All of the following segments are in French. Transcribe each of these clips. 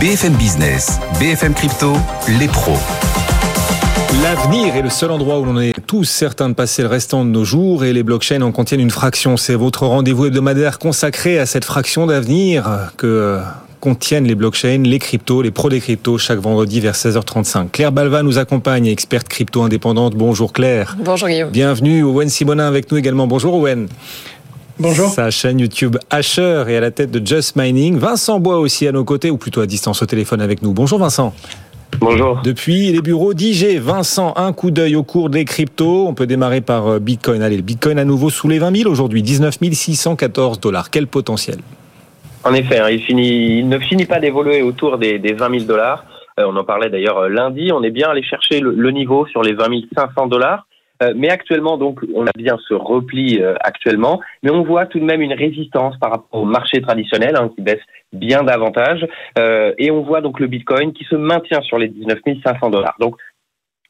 BFM Business, BFM Crypto, les pros. L'avenir est le seul endroit où l'on est tous certains de passer le restant de nos jours et les blockchains en contiennent une fraction. C'est votre rendez-vous hebdomadaire consacré à cette fraction d'avenir que contiennent les blockchains, les cryptos, les pros des cryptos chaque vendredi vers 16h35. Claire Balva nous accompagne, experte crypto indépendante. Bonjour Claire. Bonjour Guillaume. Bienvenue. Owen Simonin avec nous également. Bonjour Owen. Bonjour. Sa chaîne YouTube Asher est à la tête de Just Mining. Vincent Bois aussi à nos côtés, ou plutôt à distance au téléphone avec nous. Bonjour Vincent. Bonjour. Depuis les bureaux d'IG, Vincent, un coup d'œil au cours des cryptos. On peut démarrer par euh, Bitcoin. Allez, le Bitcoin à nouveau sous les 20 000 aujourd'hui, 19 614 dollars. Quel potentiel? En effet, hein, il, finit, il ne finit pas d'évoluer autour des, des 20 000 dollars. Euh, on en parlait d'ailleurs euh, lundi. On est bien allé chercher le, le niveau sur les 20 500 dollars. Euh, mais actuellement, donc, on a bien ce repli euh, actuellement, mais on voit tout de même une résistance par rapport au marché traditionnel hein, qui baisse bien davantage, euh, et on voit donc le Bitcoin qui se maintient sur les 19 500 dollars. Donc,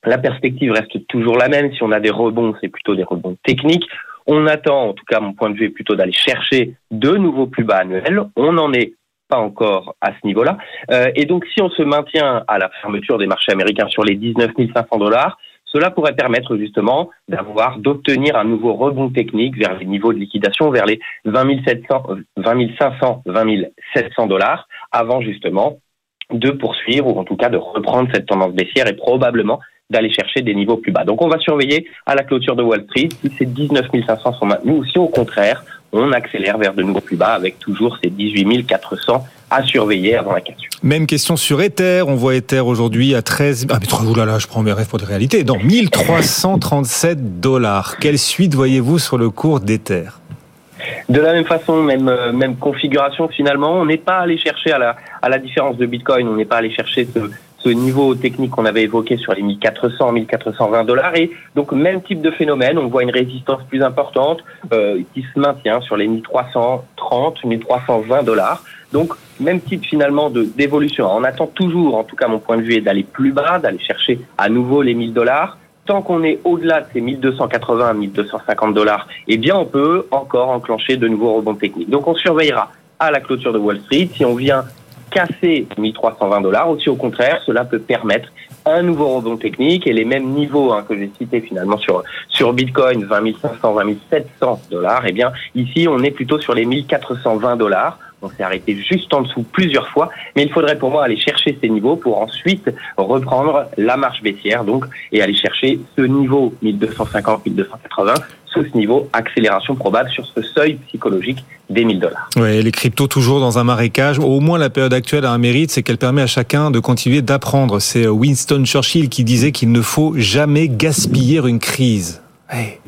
la perspective reste toujours la même. Si on a des rebonds, c'est plutôt des rebonds techniques. On attend, en tout cas, mon point de vue est plutôt d'aller chercher de nouveaux plus bas annuels. On n'en est pas encore à ce niveau-là. Euh, et donc, si on se maintient à la fermeture des marchés américains sur les 19 500 dollars, cela pourrait permettre justement d'avoir, d'obtenir un nouveau rebond technique vers les niveaux de liquidation, vers les 20 700, 20 500, 20 700 dollars, avant justement de poursuivre ou en tout cas de reprendre cette tendance baissière et probablement d'aller chercher des niveaux plus bas. Donc on va surveiller à la clôture de Wall Street si ces 19 500 sont maintenus ou si au contraire on accélère vers de nouveaux plus bas avec toujours ces 18 400 à surveiller avant la cassure. Même question sur Ether. On voit Ether aujourd'hui à 13. Ah, mais oulala, je prends mes rêves pour des réalités. Dans 1337 dollars. Quelle suite voyez-vous sur le cours d'Ether? De la même façon, même euh, même configuration finalement, on n'est pas allé chercher à la à la différence de Bitcoin, on n'est pas allé chercher ce, ce niveau technique qu'on avait évoqué sur les 1400, 1420 dollars. Et donc, même type de phénomène, on voit une résistance plus importante euh, qui se maintient sur les 1330, 1320 dollars. Donc, même type finalement de d'évolution. On attend toujours, en tout cas mon point de vue, est d'aller plus bas, d'aller chercher à nouveau les 1000 dollars. Tant qu'on est au-delà de ces 1280, 1250 dollars, eh bien, on peut encore enclencher de nouveaux rebonds techniques. Donc, on surveillera à la clôture de Wall Street. Si on vient casser 1320 dollars, aussi au contraire, cela peut permettre un nouveau rebond technique et les mêmes niveaux hein, que j'ai cités finalement sur sur Bitcoin 20 500 20 700 dollars. Eh bien ici on est plutôt sur les 1420 dollars on s'est arrêté juste en dessous plusieurs fois, mais il faudrait pour moi aller chercher ces niveaux pour ensuite reprendre la marche baissière, donc, et aller chercher ce niveau 1250, 1280, ce niveau accélération probable sur ce seuil psychologique des 1000 dollars. Oui, les cryptos toujours dans un marécage. Au moins la période actuelle a un mérite, c'est qu'elle permet à chacun de continuer d'apprendre. C'est Winston Churchill qui disait qu'il ne faut jamais gaspiller une crise.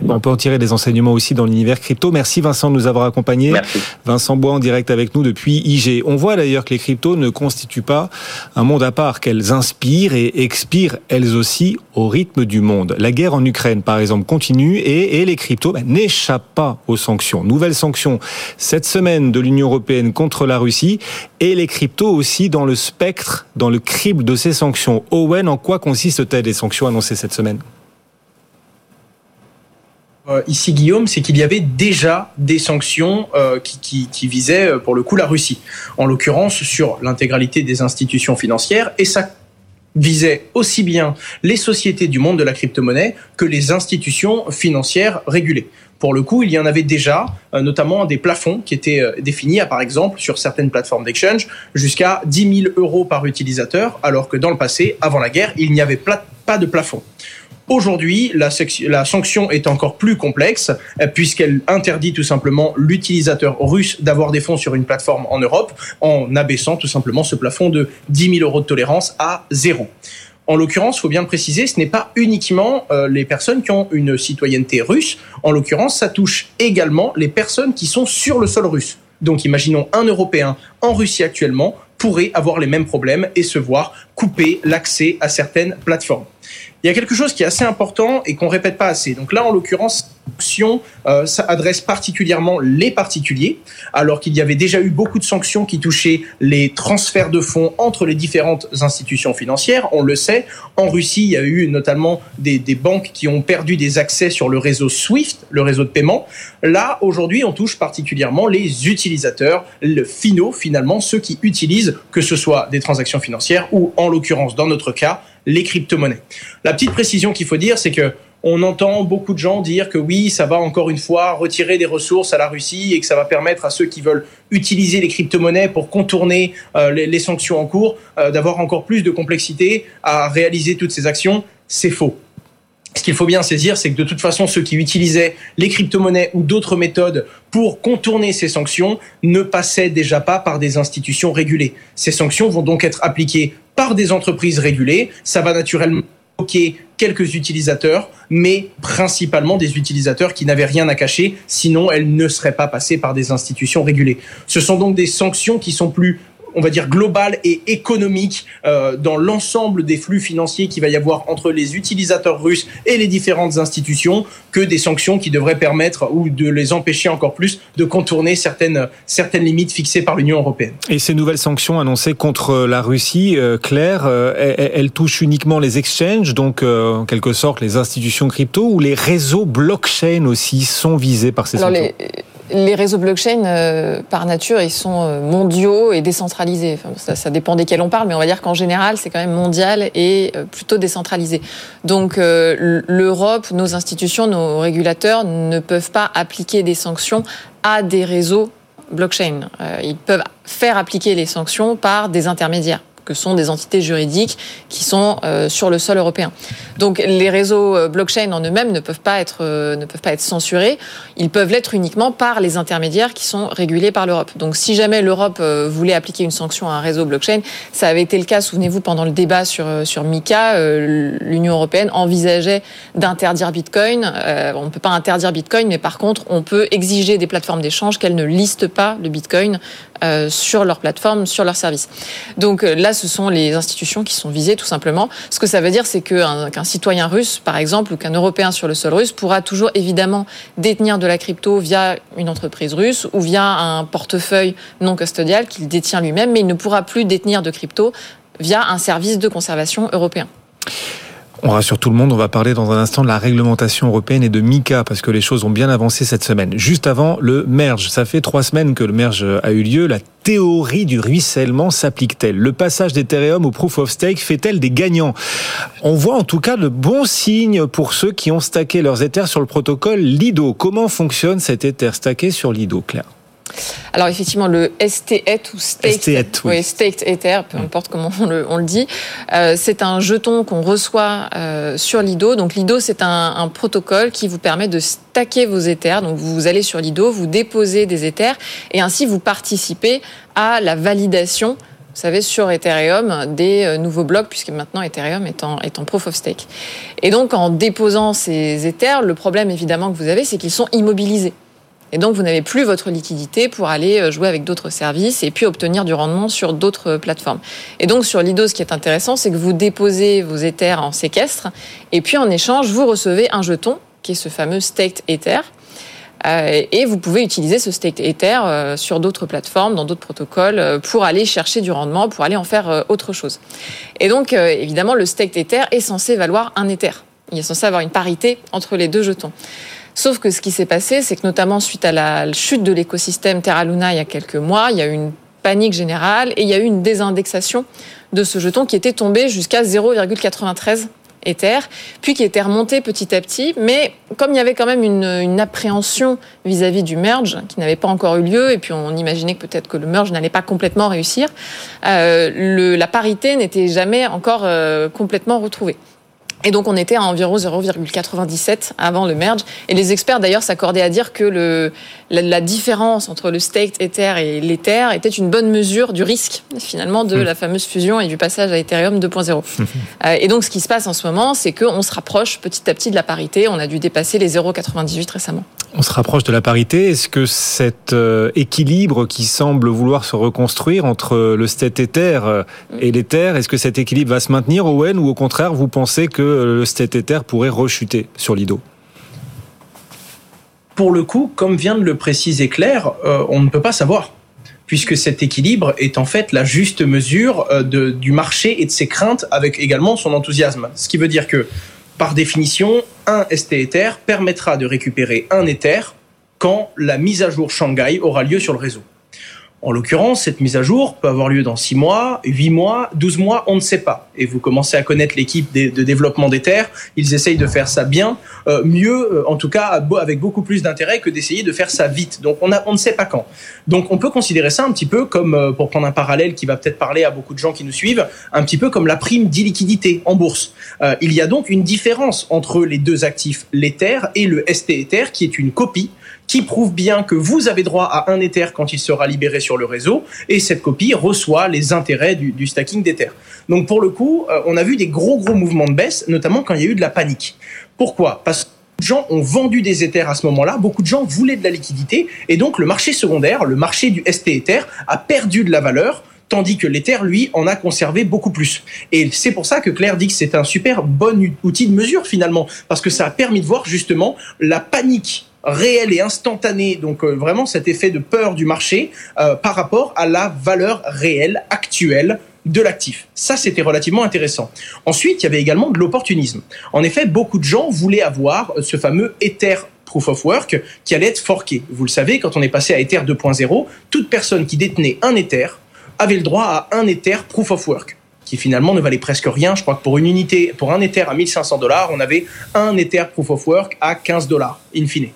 On peut en tirer des enseignements aussi dans l'univers crypto. Merci Vincent de nous avoir accompagnés. Vincent Bois en direct avec nous depuis IG. On voit d'ailleurs que les cryptos ne constituent pas un monde à part, qu'elles inspirent et expirent elles aussi au rythme du monde. La guerre en Ukraine, par exemple, continue et, les cryptos ben, n'échappent pas aux sanctions. Nouvelles sanctions cette semaine de l'Union européenne contre la Russie et les cryptos aussi dans le spectre, dans le crible de ces sanctions. Owen, en quoi consistent-elles les sanctions annoncées cette semaine? Ici, Guillaume, c'est qu'il y avait déjà des sanctions euh, qui, qui, visaient, euh, pour le coup, la Russie. En l'occurrence, sur l'intégralité des institutions financières. Et ça visait aussi bien les sociétés du monde de la crypto-monnaie que les institutions financières régulées. Pour le coup, il y en avait déjà, notamment des plafonds qui étaient définis par exemple, sur certaines plateformes d'exchange, jusqu'à 10 000 euros par utilisateur, alors que dans le passé, avant la guerre, il n'y avait pas de plafond. Aujourd'hui, la, sanction est encore plus complexe euh, puisqu'elle interdit tout simplement l'utilisateur russe d'avoir des fonds sur une plateforme en Europe en abaissant tout simplement ce plafond de 10 000 euros de tolérance à zéro. En l'occurrence, il faut bien le préciser, ce n'est pas uniquement euh, les personnes qui ont une citoyenneté russe. En l'occurrence, ça touche également les personnes qui sont sur le sol russe. Donc imaginons un Européen en Russie actuellement pourrait avoir les mêmes problèmes et se voir couper l'accès à certaines plateformes. Il y a quelque chose qui est assez important et qu'on répète pas assez. Donc là, en l'occurrence, sanctions, euh, ça adresse particulièrement les particuliers, alors qu'il y avait déjà eu beaucoup de sanctions qui touchaient les transferts de fonds entre les différentes institutions financières. On le sait, en Russie, il y a eu notamment des, des banques qui ont perdu des accès sur le réseau SWIFT, le réseau de paiement. Là, aujourd'hui, on touche particulièrement les utilisateurs, le finaux, finalement, ceux qui utilisent, que ce soit des transactions financières ou, en l'occurrence, dans notre cas, les crypto-monnaies. La petite précision qu'il faut dire, c'est que on entend beaucoup de gens dire que oui, ça va encore une fois retirer des ressources à la Russie et que ça va permettre à ceux qui veulent utiliser les crypto-monnaies pour contourner euh, les, sanctions en cours euh, d'avoir encore plus de complexité à réaliser toutes ces actions. C'est faux. Ce qu'il faut bien saisir, c'est que de toute façon, ceux qui utilisaient les crypto-monnaies ou d'autres méthodes pour contourner ces sanctions ne passaient déjà pas par des institutions régulées. Ces sanctions vont donc être appliquées par des entreprises régulées. Ça va naturellement bloquer quelques utilisateurs, mais principalement des utilisateurs qui n'avaient rien à cacher, sinon elles ne seraient pas passées par des institutions régulées. Ce sont donc des sanctions qui sont plus on va dire, global et économique euh, dans l'ensemble des flux financiers qu'il va y avoir entre les utilisateurs russes et les différentes institutions que des sanctions qui devraient permettre ou de les empêcher encore plus de contourner certaines, certaines limites fixées par l'Union européenne. Et ces nouvelles sanctions annoncées contre la Russie, euh, Claire, euh, elles, touchent uniquement les exchanges, donc euh, en quelque sorte les institutions crypto, ou les réseaux blockchain aussi sont visés par ces sanctions? les réseaux blockchain, euh, par nature, ils sont euh, mondiaux et décentralisés. ça, dépend desquels on parle, mais on va dire qu'en général, c'est quand même mondial et euh, plutôt décentralisé. Donc, l'Europe, nos institutions, nos régulateurs ne peuvent pas appliquer des sanctions à des réseaux blockchain. ils peuvent faire appliquer les sanctions par des intermédiaires que sont des entités juridiques qui sont sur le sol européen. Donc les réseaux euh, blockchain en eux-mêmes ne peuvent pas être euh, ne peuvent pas être censurés. Ils peuvent l'être uniquement par les intermédiaires qui sont régulés par l'Europe. Donc si jamais l'Europe voulait appliquer une sanction à un réseau blockchain, ça avait été le cas. Souvenez-vous pendant le débat sur sur Mika, l'Union européenne envisageait d'interdire Bitcoin. on ne peut pas interdire Bitcoin, mais par contre on peut exiger des plateformes d'échange qu'elles ne listent pas le Bitcoin euh, sur leur plateforme, sur leur service. Donc euh, là, ce sont les institutions qui sont visées tout simplement. Ce que ça veut dire, c'est qu'un citoyen russe, par exemple, ou qu'un Européen sur le sol russe pourra toujours évidemment détenir de la crypto via une entreprise russe ou via un portefeuille non custodial qu'il détient lui-même, mais il ne pourra plus détenir de crypto via un service de conservation européen. On rassure tout le monde, on va parler dans un instant de la réglementation européenne et de MICA, parce que les choses ont bien avancé cette semaine. Juste avant le merge, ça fait trois semaines que le merge a eu lieu, la théorie du ruissellement s'applique-t-elle? Le passage d'Ethereum au Proof of Stake fait-elle des gagnants? On voit en tout cas de bons signes pour ceux qui ont stacké leurs Ethers sur le protocole Lido. Comment fonctionne cet Ether stacké sur Lido, Claire? Alors effectivement, le ST-ETH ou Staked, oui. Staked Ether, peu importe comment on le, on le dit, euh, c'est un jeton qu'on reçoit euh, sur Lido. Donc Lido, c'est un, un, protocole qui vous permet de stacker vos Ethers. Donc vous allez sur Lido, vous déposez des Ethers et ainsi vous participez à la validation vous savez, sur Ethereum, des euh, nouveaux blocs, puisque maintenant Ethereum est en, est en proof of stake. Et donc, en déposant ces Ethers, le problème évidemment que vous avez, c'est qu'ils sont immobilisés. Et donc, vous n'avez plus votre liquidité pour aller euh, jouer avec d'autres services et puis obtenir du rendement sur d'autres plateformes. Et donc, sur Lido, ce qui est intéressant, c'est que vous déposez vos Ethers en séquestre et puis en échange, vous recevez un jeton qui est ce fameux staked Ether. Euh, et vous pouvez utiliser ce staked Ether euh, sur d'autres plateformes, dans d'autres protocoles, pour aller chercher du rendement, pour aller en faire autre chose. Et donc, évidemment, le staked Ether est censé valoir un Ether. Il est censé avoir une parité entre les deux jetons. Sauf que ce qui s'est passé, c'est que notamment suite à la chute de l'écosystème Terra Luna il y a quelques mois, il y a eu une panique générale et il y a eu une désindexation de ce jeton qui était tombé jusqu'à 0,93 Ether, puis qui était remonté petit à petit. Mais comme il y avait quand même une, appréhension vis-à-vis du merge qui n'avait pas encore eu lieu, et puis on imaginait que peut-être que le merge n'allait pas complètement réussir, euh, la parité n'était jamais encore euh, complètement retrouvée. Et donc on était à environ 0,97 avant le merge. Et les experts d'ailleurs s'accordaient à dire que le, la, différence entre le staked Ether et l'Ether était une bonne mesure du risque finalement de hmm. la fameuse fusion et du passage à Ethereum 2.0. Euh, et donc ce qui se passe en ce moment, c'est qu'on se rapproche petit à petit de la parité. On a dû dépasser les 0,98 récemment. On se rapproche de la parité. Est-ce que cet euh, équilibre qui semble vouloir se reconstruire entre le state Ether euh, et l'Ether, est-ce que cet équilibre va se maintenir, Owen, ou au contraire vous pensez que le state Ether pourrait rechuter sur Lido Pour le coup, comme vient de le préciser Claire, euh, on ne peut pas savoir puisque cet équilibre est en fait la juste mesure euh, du marché et de ses craintes avec également son enthousiasme. Ce qui veut dire que, par définition, un ST Ether permettra de récupérer un Ether quand la mise à jour Shanghai aura lieu sur le réseau. En l'occurrence, cette mise à jour peut avoir lieu dans 6 mois, 8 mois, 12 mois, on ne sait pas. Et vous commencez à connaître l'équipe de développement des terres. Ils essayent de faire ça bien, euh, mieux, euh, en tout cas avec beaucoup plus d'intérêt que d'essayer de faire ça vite. Donc on, a, on ne sait pas quand. Donc on peut considérer ça un petit peu comme, euh, pour prendre un parallèle qui va peut-être parler à beaucoup de gens qui nous suivent, un petit peu comme la prime d'illiquidité en bourse. il y a donc une différence entre les deux actifs, l'Ether et le ST Ether, qui est une copie qui prouve bien que vous avez droit à un Ether quand il sera libéré sur le réseau, et cette copie reçoit les intérêts du, stacking d'Ether. Donc pour le coup, euh, on a vu des gros gros mouvements de baisse, notamment quand il y a eu de la panique. Pourquoi? Parce que de gens ont vendu des Ethers à ce moment-là, beaucoup de gens voulaient de la liquidité, et donc le marché secondaire, le marché du ST Ether, a perdu de la valeur tandis que l'Ether, lui, en a conservé beaucoup plus. Et c'est pour ça que Claire dit que c'est un super bon outil de mesure finalement, parce que ça a permis de voir justement la panique réel et instantané, donc euh, vraiment cet effet de peur du marché euh, par rapport à la valeur réelle actuelle de l'actif. Ça, c'était relativement intéressant. Ensuite, il y avait également de l'opportunisme. En effet, beaucoup de gens voulaient avoir ce fameux Ether Proof of Work qui allait être forqué. Vous le savez, quand on est passé à Ether 2.0, toute personne qui détenait un Ether avait le droit à un Ether Proof of Work qui finalement ne valait presque rien. Je crois que pour une unité, pour un Ether à 1500 dollars, on avait un Ether Proof of Work à 15 dollars, in fine.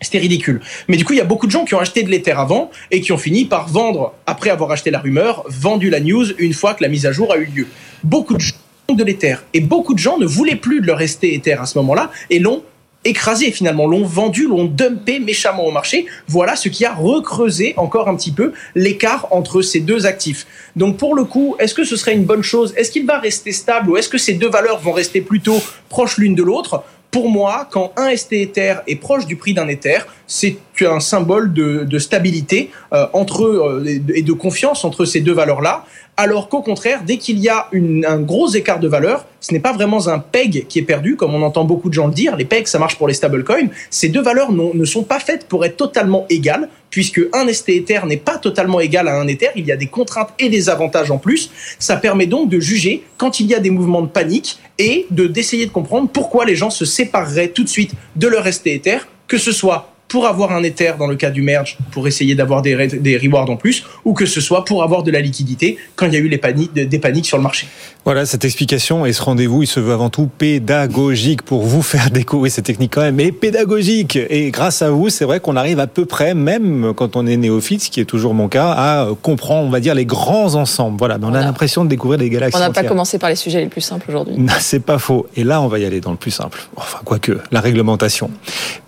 C'était ridicule. Mais du coup, il y a beaucoup de gens qui ont acheté de l'Ether avant et qui ont fini par vendre, après avoir acheté la rumeur, vendu la news une fois que la mise à jour a eu lieu. Beaucoup de gens de l'Ether. Et beaucoup de gens ne voulaient plus de leur rester Ether à ce moment-là et l'ont écrasé finalement, l'ont vendu, l'ont dumpé méchamment au marché. Voilà ce qui a recreusé encore un petit peu l'écart entre ces deux actifs. Donc pour le coup, est-ce que ce serait une bonne chose? Est-ce qu'il va rester stable ou est-ce que ces deux valeurs vont rester plutôt proches l'une de l'autre? Pour moi, quand un ST Ether est proche du prix d'un Ether, c'est un symbole de, stabilité euh, entre euh, et de confiance entre ces deux valeurs-là. Alors qu'au contraire, dès qu'il y a un gros écart de valeur, ce n'est pas vraiment un peg qui est perdu, comme on entend beaucoup de gens le dire. Les pegs, ça marche pour les stablecoins. Ces deux valeurs ne sont pas faites pour être totalement égales, puisque un ST Ether n'est pas totalement égal à un Ether. Il y a des contraintes et des avantages en plus. Ça permet donc de juger quand il y a des mouvements de panique et de d'essayer de comprendre pourquoi les gens se sépareraient tout de suite de leur ST Ether, que ce soit pour avoir un Ether dans le cas du merge, pour essayer d'avoir des, des rewards en plus, ou que ce soit pour avoir de la liquidité quand il y a eu les paniques, des paniques sur le marché. Voilà, cette explication et ce rendez-vous, il se veut avant tout pédagogique pour vous faire découvrir ces techniques quand même, mais pédagogique. Et grâce à vous, c'est vrai qu'on arrive à peu près, même quand on est néophyte, ce qui est toujours mon cas, à comprendre, on va dire, les grands ensembles. Voilà, on, a, l'impression de découvrir des galaxies. On n'a pas commencé par les sujets les plus simples aujourd'hui. C'est pas faux. Et là, on va y aller dans le plus simple. Enfin, quoique, la réglementation.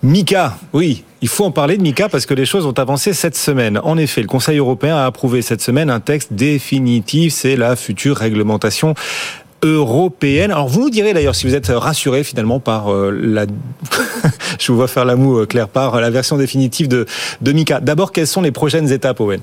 Mika, oui, il faut en parler de Mika parce que les choses ont avancé cette semaine. En effet, le Conseil européen a approuvé cette semaine un texte définitif, c'est la future réglementation européenne. Alors vous nous direz d'ailleurs si vous êtes rassuré finalement par euh, la... Je euh, Claire, par la version définitive de, de Mika. D'abord, quelles sont les prochaines étapes, Owen?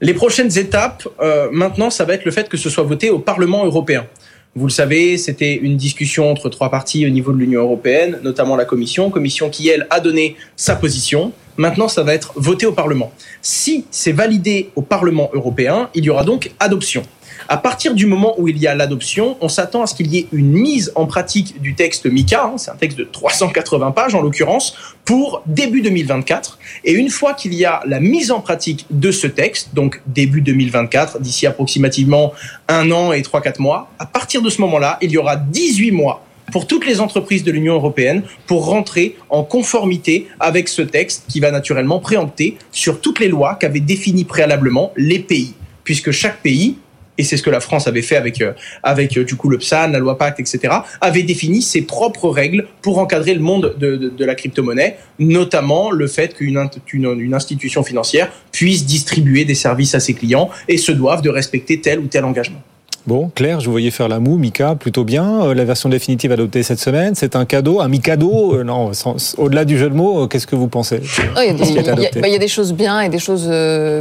Les prochaines étapes, euh, maintenant, ça va être le fait que ce soit voté au Parlement européen. Vous le savez, c'était une discussion entre trois parties au niveau de l'Union européenne, notamment la Commission, Commission qui, elle, a donné sa position. Maintenant, ça va être voté au Parlement. Si c'est validé au Parlement européen, il y aura donc adoption. À partir du moment où il y a l'adoption, on s'attend à ce qu'il y ait une mise en pratique du texte MICA, hein, c'est un texte de 380 pages en l'occurrence, pour début 2024. Et une fois qu'il y a la mise en pratique de ce texte, donc début 2024, d'ici approximativement un an et 3-4 mois, à partir de ce moment-là, il y aura 18 mois pour toutes les entreprises de l'Union européenne pour rentrer en conformité avec ce texte qui va naturellement préempter sur toutes les lois qu'avaient définies préalablement les pays, puisque chaque pays et c'est ce que la France avait fait avec euh, avec du coup le PSAN, la loi Pacte, etc., avait défini ses propres règles pour encadrer le monde de, de, la crypto-monnaie, notamment le fait qu'une une, une institution financière puisse distribuer des services à ses clients et se doivent de respecter tel ou tel engagement. Bon, Claire, je vous voyais faire la moue, Mika, plutôt bien. Euh, la version définitive adoptée cette semaine, c'est un cadeau, un mi-cadeau. Euh, non, au-delà du jeu de mots, euh, qu'est-ce que vous pensez Il y, a des choses bien et des choses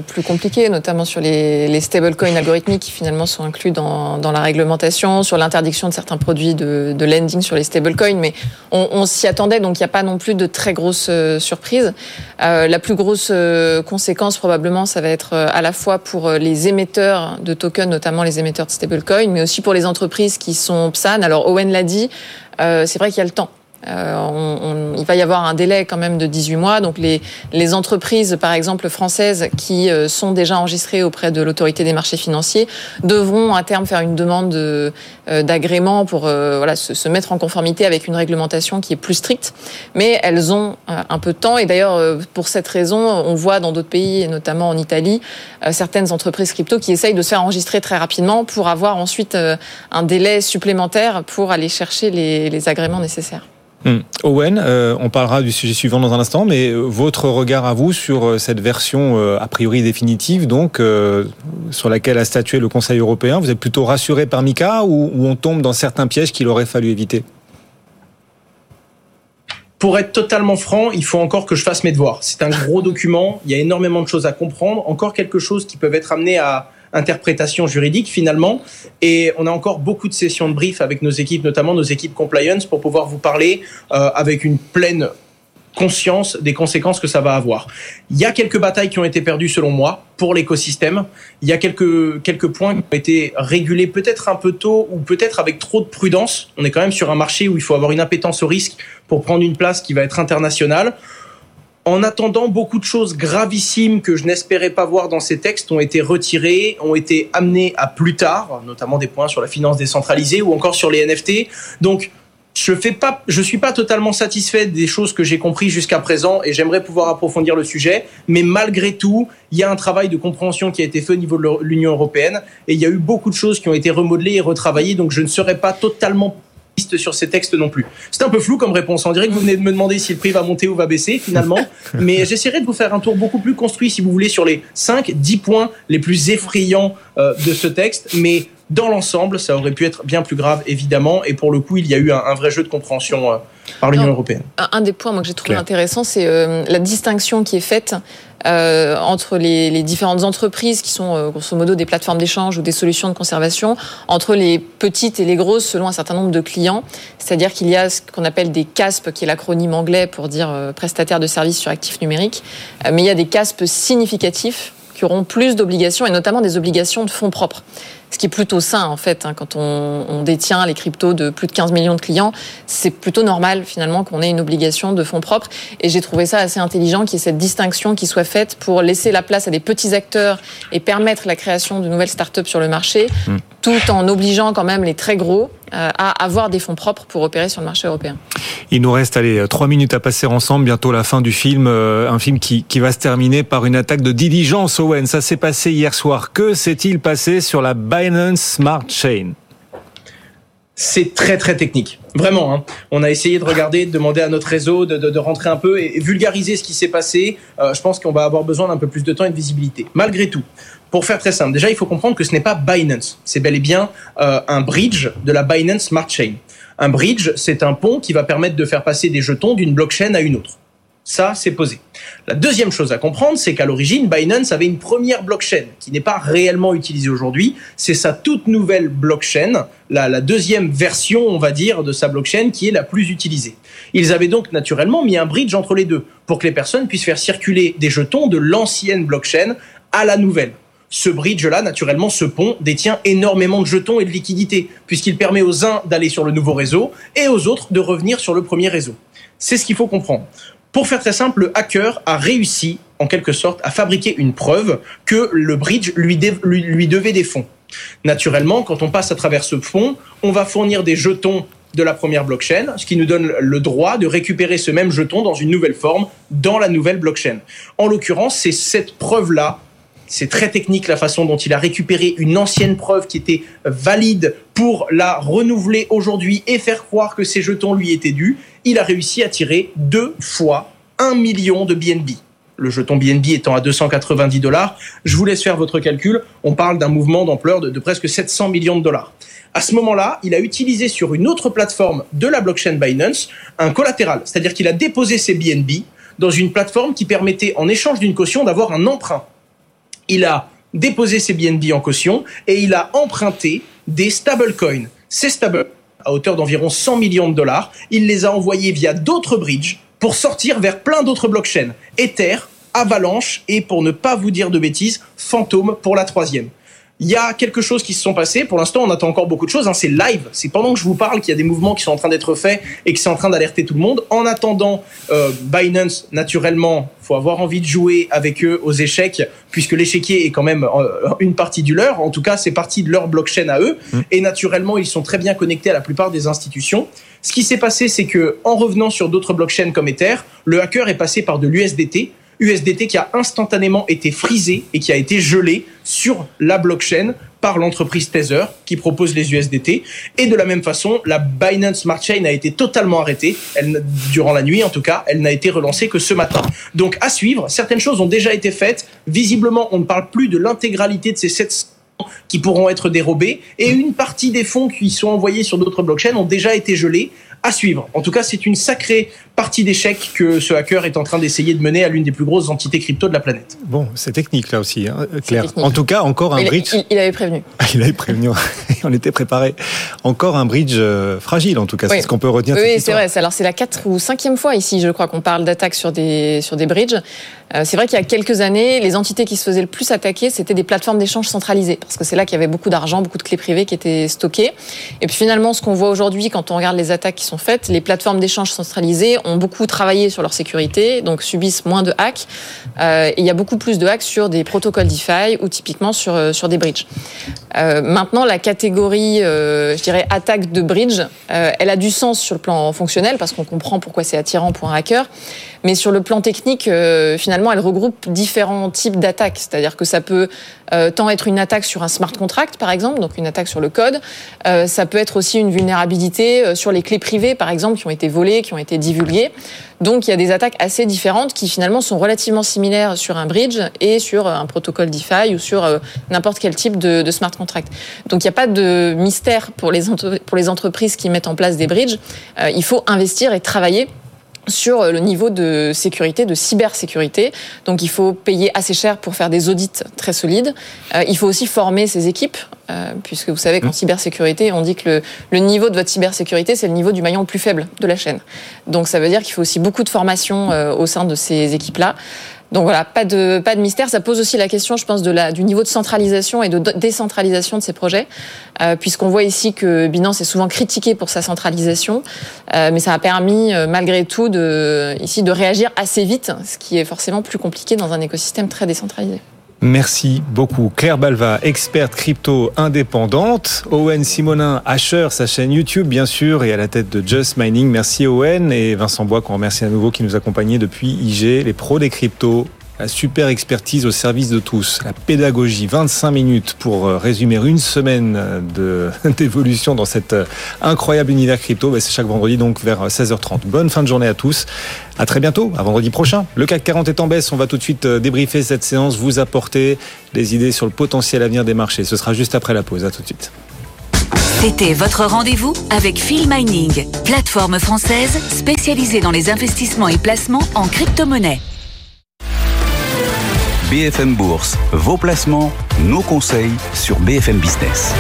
plus compliquées, notamment sur les, les stablecoins algorithmiques qui finalement sont inclus dans, dans la réglementation, sur l'interdiction de certains produits de, de lending sur les stablecoins. Mais on, on s'y attendait, donc il n'y a pas non plus de très grosses surprises. La plus grosse conséquence probablement, ça va être à la fois pour les émetteurs de tokens, notamment les émetteurs de stablecoins, mais aussi pour les entreprises qui sont PSAN. Alors Owen l'a dit, euh, c'est vrai qu'il y a le temps. Euh, on, il va y avoir un délai quand même de 18 mois. Donc les, les entreprises, par exemple françaises, qui euh, sont déjà enregistrées auprès de l'autorité des marchés financiers, devront à terme faire une demande euh, d'agrément pour voilà se, se, mettre en conformité avec une réglementation qui est plus stricte. Mais elles ont un peu de temps. Et d'ailleurs, pour cette raison, on voit dans d'autres pays, et notamment en Italie, certaines entreprises crypto qui essayent de se faire enregistrer très rapidement pour avoir ensuite un délai supplémentaire pour aller chercher les, les agréments nécessaires. Hmm. Owen, euh, on parlera du sujet suivant dans un instant, mais euh, votre regard à vous sur euh, cette version a priori définitive, donc sur laquelle a statué le Conseil européen, vous êtes plutôt rassuré par Mika ou, ou on tombe dans certains pièges qu'il aurait fallu éviter? Pour être totalement franc, il faut encore que je fasse mes devoirs. C'est un gros document, il y a énormément de choses à comprendre, encore quelque chose qui peuvent être amené à, interprétation juridique finalement. Et on a encore beaucoup de sessions de brief avec nos équipes, notamment nos équipes compliance, pour pouvoir vous parler euh, avec une pleine conscience des conséquences que ça va avoir. Il y a quelques batailles qui ont été perdues selon moi pour l'écosystème. Il y a quelques quelques points qui ont été régulés peut-être un peu tôt ou peut-être avec trop de prudence. On est quand même sur un marché où il faut avoir une appétence au risque pour prendre une place qui va être internationale. En attendant, beaucoup de choses gravissimes que je n'espérais pas voir dans ces textes ont été retirées, ont été amenées à plus tard, notamment des points sur la finance décentralisée ou encore sur les NFT. Donc, je fais pas, je suis pas totalement satisfait des choses que j'ai compris jusqu'à présent et j'aimerais pouvoir approfondir le sujet. Mais malgré tout, il y a un travail de compréhension qui a été fait au niveau de l'Union européenne et il y a eu beaucoup de choses qui ont été remodelées et retravaillées. Donc, je ne serais pas totalement sur ces textes non plus. C'est un peu flou comme réponse. On dirait que vous venez de me demander si le prix va monter ou va baisser finalement. Mais j'essaierai de vous faire un tour beaucoup plus construit, si vous voulez, sur les 5, 10 points les plus effrayants euh, de ce texte. Mais dans l'ensemble, ça aurait pu être bien plus grave, évidemment. Et pour le coup, il y a eu un, vrai jeu de compréhension euh, par l'Union européenne. Un des points moi, que j'ai trouvé intéressant, c'est euh, la distinction qui est faite euh, entre les, les, différentes entreprises qui sont euh, grosso modo des plateformes d'échange ou des solutions de conservation, entre les petites et les grosses selon un certain nombre de clients. C'est-à-dire qu'il y a ce qu'on appelle des CASP, qui est l'acronyme anglais pour dire euh, prestataire de services sur actifs numériques, mais il y a des CASP significatifs qui auront plus d'obligations et notamment des obligations de fonds propres ce qui est plutôt sain en fait. Hein, quand on, on, détient les cryptos de plus de 15 millions de clients, c'est plutôt normal finalement qu'on ait une obligation de fonds propres. Et j'ai trouvé ça assez intelligent qu'il y ait cette distinction qui soit faite pour laisser la place à des petits acteurs et permettre la création de nouvelles startups sur le marché, mmh. tout en obligeant quand même les très gros à avoir des fonds propres pour opérer sur le marché européen. Il nous reste allez, trois minutes à passer ensemble, bientôt la fin du film, euh, un film qui, qui va se terminer par une attaque de diligence, Owen. Ça s'est passé hier soir. Que s'est-il passé sur la Binance Smart Chain? C'est très très technique. Vraiment, hein. on a essayé de regarder, de demander à notre réseau de, rentrer un peu et, vulgariser ce qui s'est passé. Euh, je pense qu'on va avoir besoin d'un peu plus de temps et de visibilité. Malgré tout, pour faire très simple, déjà il faut comprendre que ce n'est pas Binance, c'est bel et bien euh, un bridge de la Binance Smart Chain. Un bridge, c'est un pont qui va permettre de faire passer des jetons d'une blockchain à une autre. Ça, c'est posé. La deuxième chose à comprendre, c'est qu'à l'origine, Binance avait une première blockchain qui n'est pas réellement utilisée aujourd'hui. C'est sa toute nouvelle blockchain, la, deuxième version, on va dire, de sa blockchain qui est la plus utilisée. Ils avaient donc naturellement mis un bridge entre les deux pour que les personnes puissent faire circuler des jetons de l'ancienne blockchain à la nouvelle. Ce bridge-là, naturellement, ce pont détient énormément de jetons et de liquidités, puisqu'il permet aux uns d'aller sur le nouveau réseau et aux autres de revenir sur le premier réseau. C'est ce qu'il faut comprendre. Pour faire très simple, le hacker a réussi, en quelque sorte, à fabriquer une preuve que le bridge lui, devait des fonds. Naturellement, quand on passe à travers ce fonds, on va fournir des jetons de la première blockchain, ce qui nous donne le droit de récupérer ce même jeton dans une nouvelle forme dans la nouvelle blockchain. En l'occurrence, c'est cette preuve-là c'est très technique la façon dont il a récupéré une ancienne preuve qui était valide pour la renouveler aujourd'hui et faire croire que ces jetons lui étaient dus. Il a réussi à tirer deux fois un million de BNB le jeton BNB étant à 290 dollars. Je vous laisse faire votre calcul. On parle d'un mouvement d'ampleur de, presque 700 millions de dollars. À ce moment-là, il a utilisé sur une autre plateforme de la blockchain Binance un collatéral, c'est-à-dire qu'il a déposé ses BNB dans une plateforme qui permettait, en échange d'une caution, d'avoir un emprunt. Il a déposé ses BNB en caution et il a emprunté des stablecoins. Ces stablecoins, à hauteur d'environ 100 millions de dollars, il les a envoyés via d'autres bridges pour sortir vers plein d'autres blockchains. Ether, Avalanche et pour ne pas vous dire de bêtises, Fantôme pour la troisième. Il y a quelque chose qui se sont passés. Pour l'instant, on attend encore beaucoup de choses. Hein. C'est live. C'est pendant que je vous parle qu'il y a des mouvements qui sont en train d'être faits et qui sont en train d'alerter tout le monde. En attendant, euh, Binance, naturellement, faut avoir envie de jouer avec eux aux échecs, puisque l'échiquier est quand même euh, une partie du leur. En tout cas, c'est partie de leur blockchain à eux. Mmh. Et naturellement, ils sont très bien connectés à la plupart des institutions. Ce qui s'est passé, c'est que en revenant sur d'autres blockchains comme Ether, le hacker est passé par de l'USDT USDT qui a instantanément été frisé et qui a été gelé sur la blockchain par l'entreprise Tether qui propose les USDT. Et de la même façon, la Binance Smart Chain a été totalement arrêtée, durant la nuit en tout cas, elle n'a été relancée que ce matin. Donc à suivre, certaines choses ont déjà été faites. Visiblement, on ne parle plus de l'intégralité de ces 700 qui pourront être dérobés et une partie des fonds qui sont envoyés sur d'autres blockchains ont déjà été gelés à suivre. En tout cas, c'est une sacrée partie d'échec que ce hacker est en train d'essayer de mener à l'une des plus grosses entités crypto de la planète. Bon, c'est technique là aussi, hein, Claire. En tout cas, encore un bridge. Il, avait prévenu. il avait prévenu. On était préparé. Encore un bridge euh, fragile, en tout cas. C'est ce qu'on peut retenir. Oui, c'est vrai. Alors c'est la quatre ou cinquième fois ici, je crois, qu'on parle d'attaques sur des sur des bridges. Euh, c'est vrai qu'il y a quelques années, les entités qui se faisaient le plus attaquer, c'était des plateformes d'échange centralisées, parce que c'est là qu'il y avait beaucoup d'argent, beaucoup de clés privées qui étaient stockées. Et puis finalement, ce qu'on voit aujourd'hui, quand on regarde les attaques qui sont faites, les plateformes d'échange centralisées ont beaucoup travaillé sur leur sécurité, donc subissent moins de hacks. Euh, et il y a beaucoup plus de hacks sur des protocoles DeFi ou typiquement sur, euh, sur des bridges. Euh, maintenant, la catégorie, je dirais, attaque de bridge, elle a du sens sur le plan fonctionnel parce qu'on comprend pourquoi c'est attirant pour un hacker. Mais sur le plan technique, euh, finalement, elle regroupe différents types d'attaques. C'est-à-dire que ça peut euh, tant être une attaque sur un smart contract, par exemple, donc une attaque sur le code. Euh, ça peut être aussi une vulnérabilité sur les clés privées, par exemple, qui ont été volées, qui ont été divulguées. Donc, il y a des attaques assez différentes qui finalement sont relativement similaires sur un bridge et sur un protocole DeFi ou sur n'importe quel type de, de, smart contract. Donc, il n'y a pas de mystère pour les, pour les entreprises qui mettent en place des bridges. il faut investir et travailler sur le niveau de sécurité, de cybersécurité. Donc il faut payer assez cher pour faire des audits très solides. Euh, il faut aussi former ses équipes, euh, puisque vous savez qu'en mmh. cybersécurité, on dit que le, le, niveau de votre cybersécurité, c'est le niveau du maillon le plus faible de la chaîne. Donc ça veut dire qu'il faut aussi beaucoup de formation euh, au sein de ces équipes-là. Donc voilà, pas de pas de mystère. Ça pose aussi la question, je pense, de la du niveau de centralisation et de décentralisation de ces projets, euh, puisqu'on voit ici que Binance est souvent critiqué pour sa centralisation, euh, mais ça a permis euh, malgré tout de ici de réagir assez vite, ce qui est forcément plus compliqué dans un écosystème très décentralisé. Merci beaucoup. Claire Balva, experte crypto indépendante. Owen Simonin, Asher, sa chaîne YouTube, bien sûr, et à la tête de Just Mining. Merci Owen et Vincent Bois, qu'on remercie à nouveau, qui nous accompagnait depuis IG, les pros des cryptos la super expertise au service de tous, la pédagogie, 25 minutes pour euh, résumer une semaine d'évolution dans cet euh, incroyable univers crypto. Bah, c'est chaque vendredi donc vers 16h30. Bonne fin de journée à tous. À très bientôt, à vendredi prochain. Le CAC 40 est en baisse. On va tout de suite euh, débriefer cette séance, vous apporter des idées sur le potentiel avenir des marchés. Ce sera juste après la pause. À tout de suite. C'était votre rendez-vous avec Phil Mining, plateforme française spécialisée dans les investissements et placements en crypto-monnaie. BFM Bourse, vos placements, nos conseils sur BFM Business.